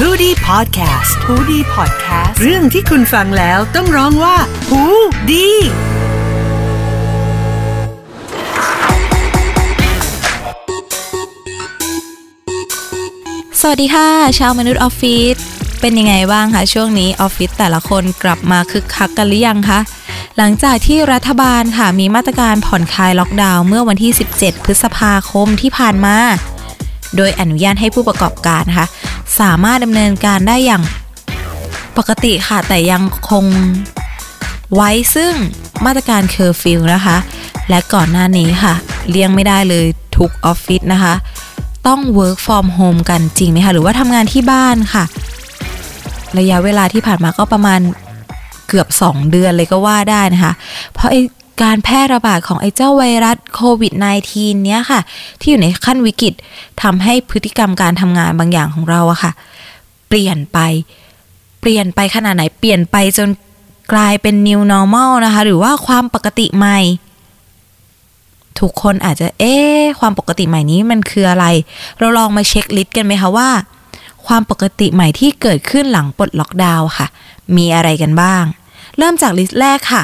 h o ดี้พอดแคสต์ฮูดี้พอดแคสต์เรื่องที่คุณฟังแล้วต้องร้องว่าหูดีสวัสดีค่ะ ชาวมนุษย์ออฟฟิศเป็นยังไงบ้างคะช่วงนี้ออฟฟิศแต่ละคนกลับมาคึกคักกันหรือยังคะหลังจากที่รัฐบาลค่ะมีมาตรการผ่อนคลายล็อกดาวน์เมื่อวันที่ 17 พฤษภาคมที่ผ่านมา โดยอนุญาตให้ผู้ประกอบการนะคะสามารถดำเนินการได้อย่างปกติค่ะ แต่ยังคงไว้ซึ่งมาตรการเคอร์ฟิวนะคะ และก่อนหน้านี้ค่ะ เลี่ยงไม่ได้เลยทุกออฟฟิศนะคะ ต้อง work from home กันจริงไหมคะ หรือว่าทำงานที่บ้านค่ะ ระยะเวลาที่ผ่านมาก็ประมาณเกือบ 2 เดือนเลยก็ว่าได้นะคะ เพราะไอ การแพร่ระบาดของไอ้เจ้าไวรัสโควิด -19 เนี้ยค่ะ ที่อยู่ในขั้นวิกฤตทำให้พฤติกรรมการทำงานบางอย่างของเราอะค่ะ เปลี่ยนไป เปลี่ยนไปขนาดไหนเปลี่ยนไปจนกลายเป็น new normal นะคะ หรือว่าความปกติใหม่ ทุกคนอาจจะเอ๊ความปกติใหม่นี้มันคืออะไร เราลองมา checklist กันไหมคะว่า ความปกติใหม่ที่เกิดขึ้นหลังปลดล็อกดาวน์ค่ะ มีอะไรกันบ้าง เริ่มจาก list แรกค่ะ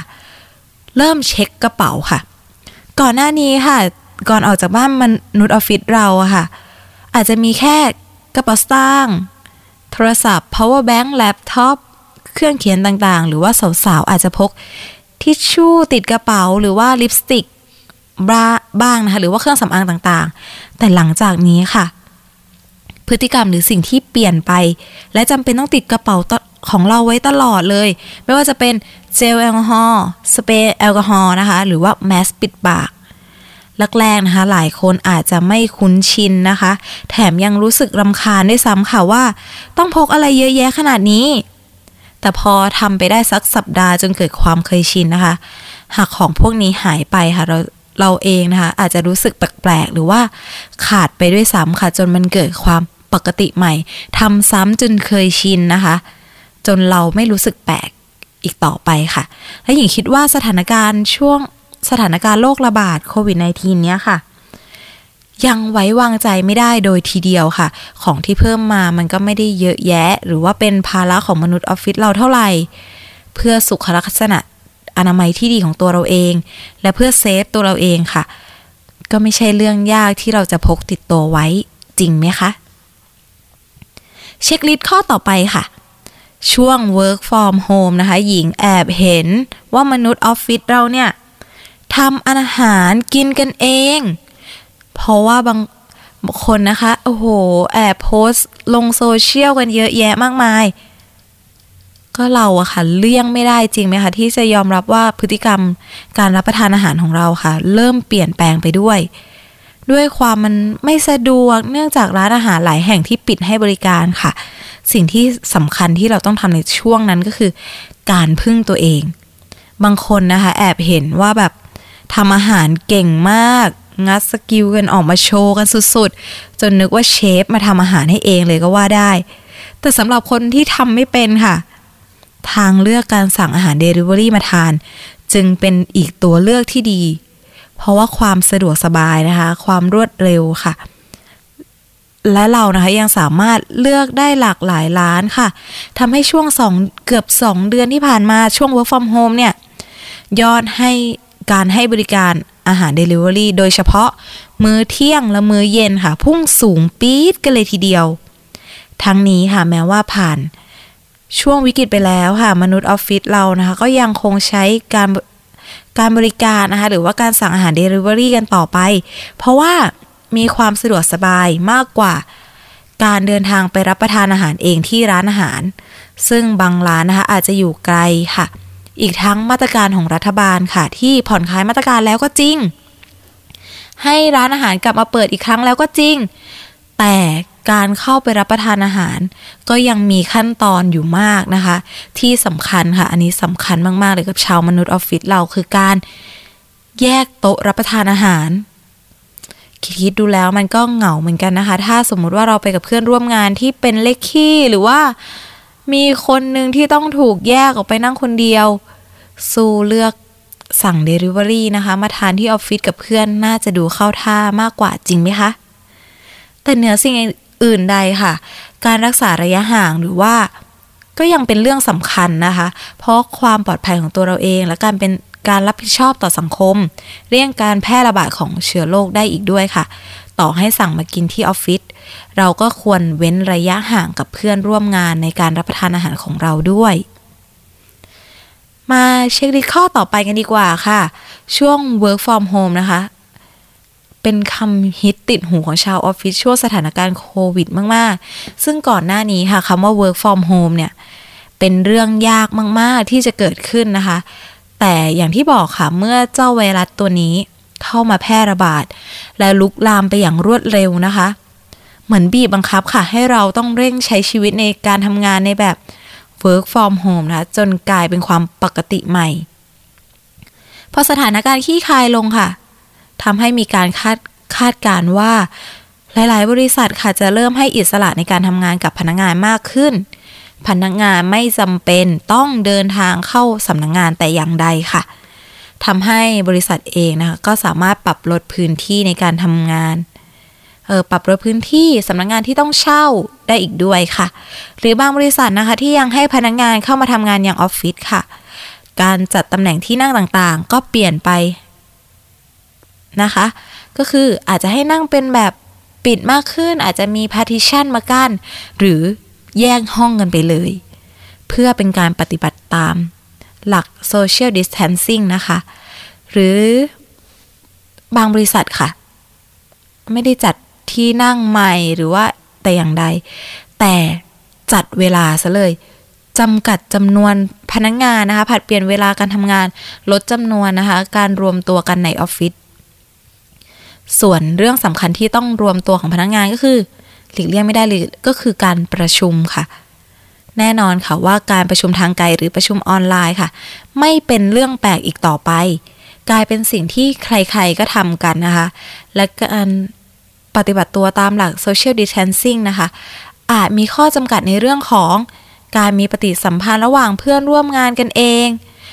เริ่มเช็คกระเป๋าค่ะ ก่อนหน้านี้ค่ะ ก่อนออกจากบ้านมนุษย์ออฟฟิศเราอะค่ะ อาจจะมีแค่กระเป๋าสตางค์โทรศัพท์ power bank แล็ปท็อปเครื่องเขียนต่างๆ หรือว่าสาวๆอาจจะพกทิชชู่ติดกระเป๋าหรือว่าลิปสติกบ,บ้างนะคะหรือว่าเครื่องสำอางต่างๆ แต่หลังจากนี้ค่ะ พฤติกรรมหรือสิ่งที่เปลี่ยนไป และจำเป็นต้องติดกระเป๋า ของเราไว้ตลอดเลย ไม่ว่าจะเป็นเจลแอลกอฮอล์สเปรย์แอลกอฮอล์นะคะ หรือว่าแมสปิดปากแรกๆนะคะ หลายคนอาจจะไม่คุ้นชินนะคะ แถมยังรู้สึกรำคาญด้วยซ้ำค่ะว่า ต้องพกอะไรเยอะแยะขนาดนี้ แต่พอทำไปได้สักสัปดาห์จนเกิดความเคยชินนะคะ หากของพวกนี้หายไปค่ะเราเราเองนะคะ อาจจะรู้สึกแปลกๆ หรือว่าขาดไปด้วยซ้ำค่ะ จนมันเกิดความปกติใหม่ทำซ้ำจนเคยชินนะคะ จนเราไม่รู้สึกแปลกอีกต่อไปค่ะ และหญิงคิดว่าสถานการณ์ช่วงสถานการณ์โรคระบาดโควิด -19 เนี้ยค่ะ ยังไว้วางใจไม่ได้โดยทีเดียวค่ะ ของที่เพิ่มมามันก็ไม่ได้เยอะแยะ หรือว่าเป็นภาระของมนุษย์ออฟฟิศเราเท่าไหร่ เพื่อสุขลักษณะอนามัยที่ดีของตัวเราเอง และเพื่อเซฟตัวเราเองค่ะ ก็ไม่ใช่เรื่องยากที่เราจะพกติดตัวไว้จริงไหมคะ checklist ข้อต่อไปค่ะ ช่วง work from home นะคะ หญิงแอบเห็นว่ามนุษย์ออฟฟิศเราเนี่ยทำอาหารกินกันเอง เพราะว่าบางคนนะคะ โอ้โห แอบโพสต์ลงโซเชียลกันเยอะแยะมากมาย ก็เราอะค่ะ เลี่ยงไม่ได้จริงไหมคะ ที่จะยอมรับว่าพฤติกรรมการรับประทานอาหารของเราค่ะ เริ่มเปลี่ยนแปลงไปด้วย ด้วยความมันไม่สะดวกเนื่องจากร้านอาหารหลายแห่งที่ปิดให้บริการค่ะ สิ่งที่สำคัญที่เราต้องทำในช่วงนั้นก็คือ การพึ่งตัวเอง บางคนนะคะ แอบเห็นว่าแบบทำอาหารเก่งมากงัดสกิลกันออกมาโชว์กันสุดๆ จนนึกว่าเชฟมาทำอาหารให้เองเลยก็ว่าได้ แต่สำหรับคนที่ทำไม่เป็นค่ะ ทางเลือกการสั่งอาหารเดลิเวอรี่มาทาน จึงเป็นอีกตัวเลือกที่ดี เพราะว่าความสะดวกสบายนะคะ ความรวดเร็วค่ะ และเรานะคะยังสามารถเลือกได้หลากหลายร้านค่ะทำให้ช่วงสองเกือบ 2 เดือนที่ผ่านมาช่วง work from home เนี่ย ยอดให้การให้บริการอาหาร Delivery โดยเฉพาะมื้อเที่ยงและมื้อเย็นค่ะ พุ่งสูงปี๊ดกันเลยทีเดียว ทั้งนี้ค่ะแม้ว่าผ่านช่วงวิกฤตไปแล้วค่ะ มนุษย์ออฟฟิศเรานะคะ ก็ยังคงใช้การการบริการนะคะ หรือว่าการสั่งอาหาร Delivery กันต่อไป เพราะว่า มีความสะดวกสบายมากกว่า การเดินทางไปรับประทานอาหารเองที่ร้านอาหาร ซึ่งบางร้านนะคะอาจจะอยู่ไกลค่ะ อีกทั้งมาตรการของรัฐบาลค่ะ ที่ผ่อนคลายมาตรการแล้วก็จริง ให้ร้านอาหารกลับมาเปิดอีกครั้งแล้วก็จริง แต่การเข้าไปรับประทานอาหาร ก็ยังมีขั้นตอนอยู่มากนะคะ ที่สำคัญค่ะ อันนี้สำคัญมาก ๆ เลยกับชาวมนุษย์ออฟฟิศเราคือการแยกโต๊ะรับประทานอาหาร คิดดูแล้วมันก็เหงาเหมือนกันนะคะ ถ้าสมมุติว่าเราไปกับเพื่อนร่วมงานที่เป็นเลขขี้หรือว่ามีคนหนึ่งที่ต้องถูกแยกออกไปนั่งคนเดียวสู้เลือกสั่ง Delivery นะคะ มาทานที่ออฟฟิศกับเพื่อนน่าจะดูเข้าท่ามากกว่าจริงไหมคะ แต่เหนือสิ่งอื่นใดค่ะ การรักษาระยะห่างหรือว่าก็ยังเป็นเรื่องสำคัญนะคะ เพราะความปลอดภัยของตัวเราเอง และการเป็น การรับผิดชอบต่อสังคม เรี่ยงการแพร่ระบาดของเชื้อโรคได้อีกด้วยค่ะ ต่อให้สั่งมากินที่ออฟฟิศเราก็ควรเว้นระยะห่างกับเพื่อนร่วมงานในการรับประทานอาหารของเราด้วย มาเช็คลิข้อต่อไปกันดีกว่าค่ะ ช่วง work from home นะคะเป็นคำฮิตติดหูของชาวออฟฟิศช่วงสถานการณ์โควิดมาก ๆ ซึ่งก่อนหน้านี้ค่ะคำว่า work from home เนี่ย เป็นเรื่องยากมาก ๆ ที่จะเกิดขึ้นนะคะ แต่อย่างที่บอกค่ะเมื่อเจ้าไวรัสตัวนี้เข้ามาแพร่ระบาด และลุกลามไปอย่างรวดเร็วนะคะ เหมือนบีบบังคับค่ะ ให้เราต้องเร่งใช้ชีวิตในการทำงานในแบบ work from home นะคะจนกลายเป็นความปกติใหม่ พอสถานการณ์ขี้คายลงค่ะทำให้มีการคาดคาดการว่า หลาย ๆ บริษัทค่ะจะเริ่มให้อิสระในการทำงานกับพนักงานมากขึ้น พนักงานไม่จำเป็นต้องเดินทางเข้าสำนักงงานแต่อย่างใดค่ะทำให้บริษัทเองนะคะก็สามารถปรับลดพื้นที่ในการทำงานเออปรับลดพื้นที่สำนักงงานที่ต้องเช่าได้อีกด้วยค่ะ หรือบางบริษัทนะคะที่ยังให้พนักงานเข้ามาทำงานอย่างออฟฟิศค่ะ การจัดตำแหน่งที่นั่งต่างๆ ก็เปลี่ยนไปนะคะ ก็คืออาจจะให้นั่งเป็นแบบปิดมากขึ้นอาจจะมี partition มากั้นหรือ แยกห้องกันไปเลย เพื่อเป็นการปฏิบัติตาม หลัก social distancing นะคะ หรือบางบริษัทค่ะ ไม่ได้จัดที่นั่งใหม่หรือว่าแต่อย่างใด แต่จัดเวลาซะเลยจำกัดจำนวนพนักงงานนะคะ ผัดเปลี่ยนเวลาการทำงาน ลดจำนวนนะคะ การรวมตัวกันในออฟฟิศส่วนเรื่องสำคัญที่ต้องรวมตัวของพนักงงานก็คือ หลีกเลี่ยงไม่ได้เลยก็คือการประชุมค่ะ แน่นอนค่ะว่าการประชุมทางไกลหรือประชุมออนไลน์ค่ะ ไม่เป็นเรื่องแปลกอีกต่อไป กลายเป็นสิ่งที่ใครๆก็ทำกันนะคะ และการปฏิบัติตัวตามหลัก social distancing นะคะ อาจมีข้อจำกัดในเรื่องของการมีปฏิสัมพันธ์ระหว่างเพื่อนร่วมงานกันเอง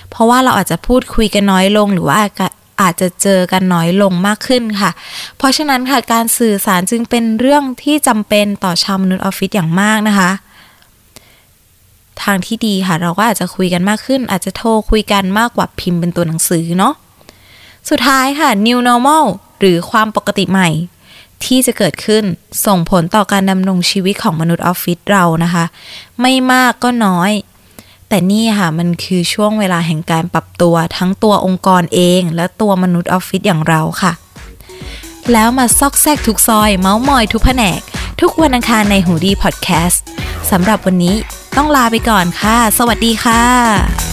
เพราะว่าเราอาจจะพูดคุยกันน้อยลงหรือว่า อาจจะเจอกันน้อยลงมากขึ้นค่ะ เพราะฉะนั้นค่ะการสื่อสารจึงเป็นเรื่องที่จำเป็นต่อชาวมนุษย์ออฟฟิศอย่างมากนะคะ ทางที่ดีค่ะ เราก็อาจจะคุยกันมากขึ้น อาจจะโทรคุยกันมากกว่าพิมพ์เป็นตัวหนังสือเนาะสุดท้ายค่ะ new normal หรือความปกติใหม่ ที่จะเกิดขึ้นส่งผลต่อการดำรงชีวิตของมนุษย์ออฟฟิศเรานะคะ ไม่มากก็น้อย แต่นี่ค่ะมันคือช่วงเวลาแห่งการปรับตัวทั้งตัวองค์กรเอง และตัวมนุษย์ออฟฟิศอย่างเราค่ะ แล้วมาซอกแซกทุกซอย เมาส์มอยทุกแผนก ทุกวันอังคารในหูดีพอดแคสต์สำหรับวันนี้ต้องลาไปก่อนค่ะ สวัสดีค่ะ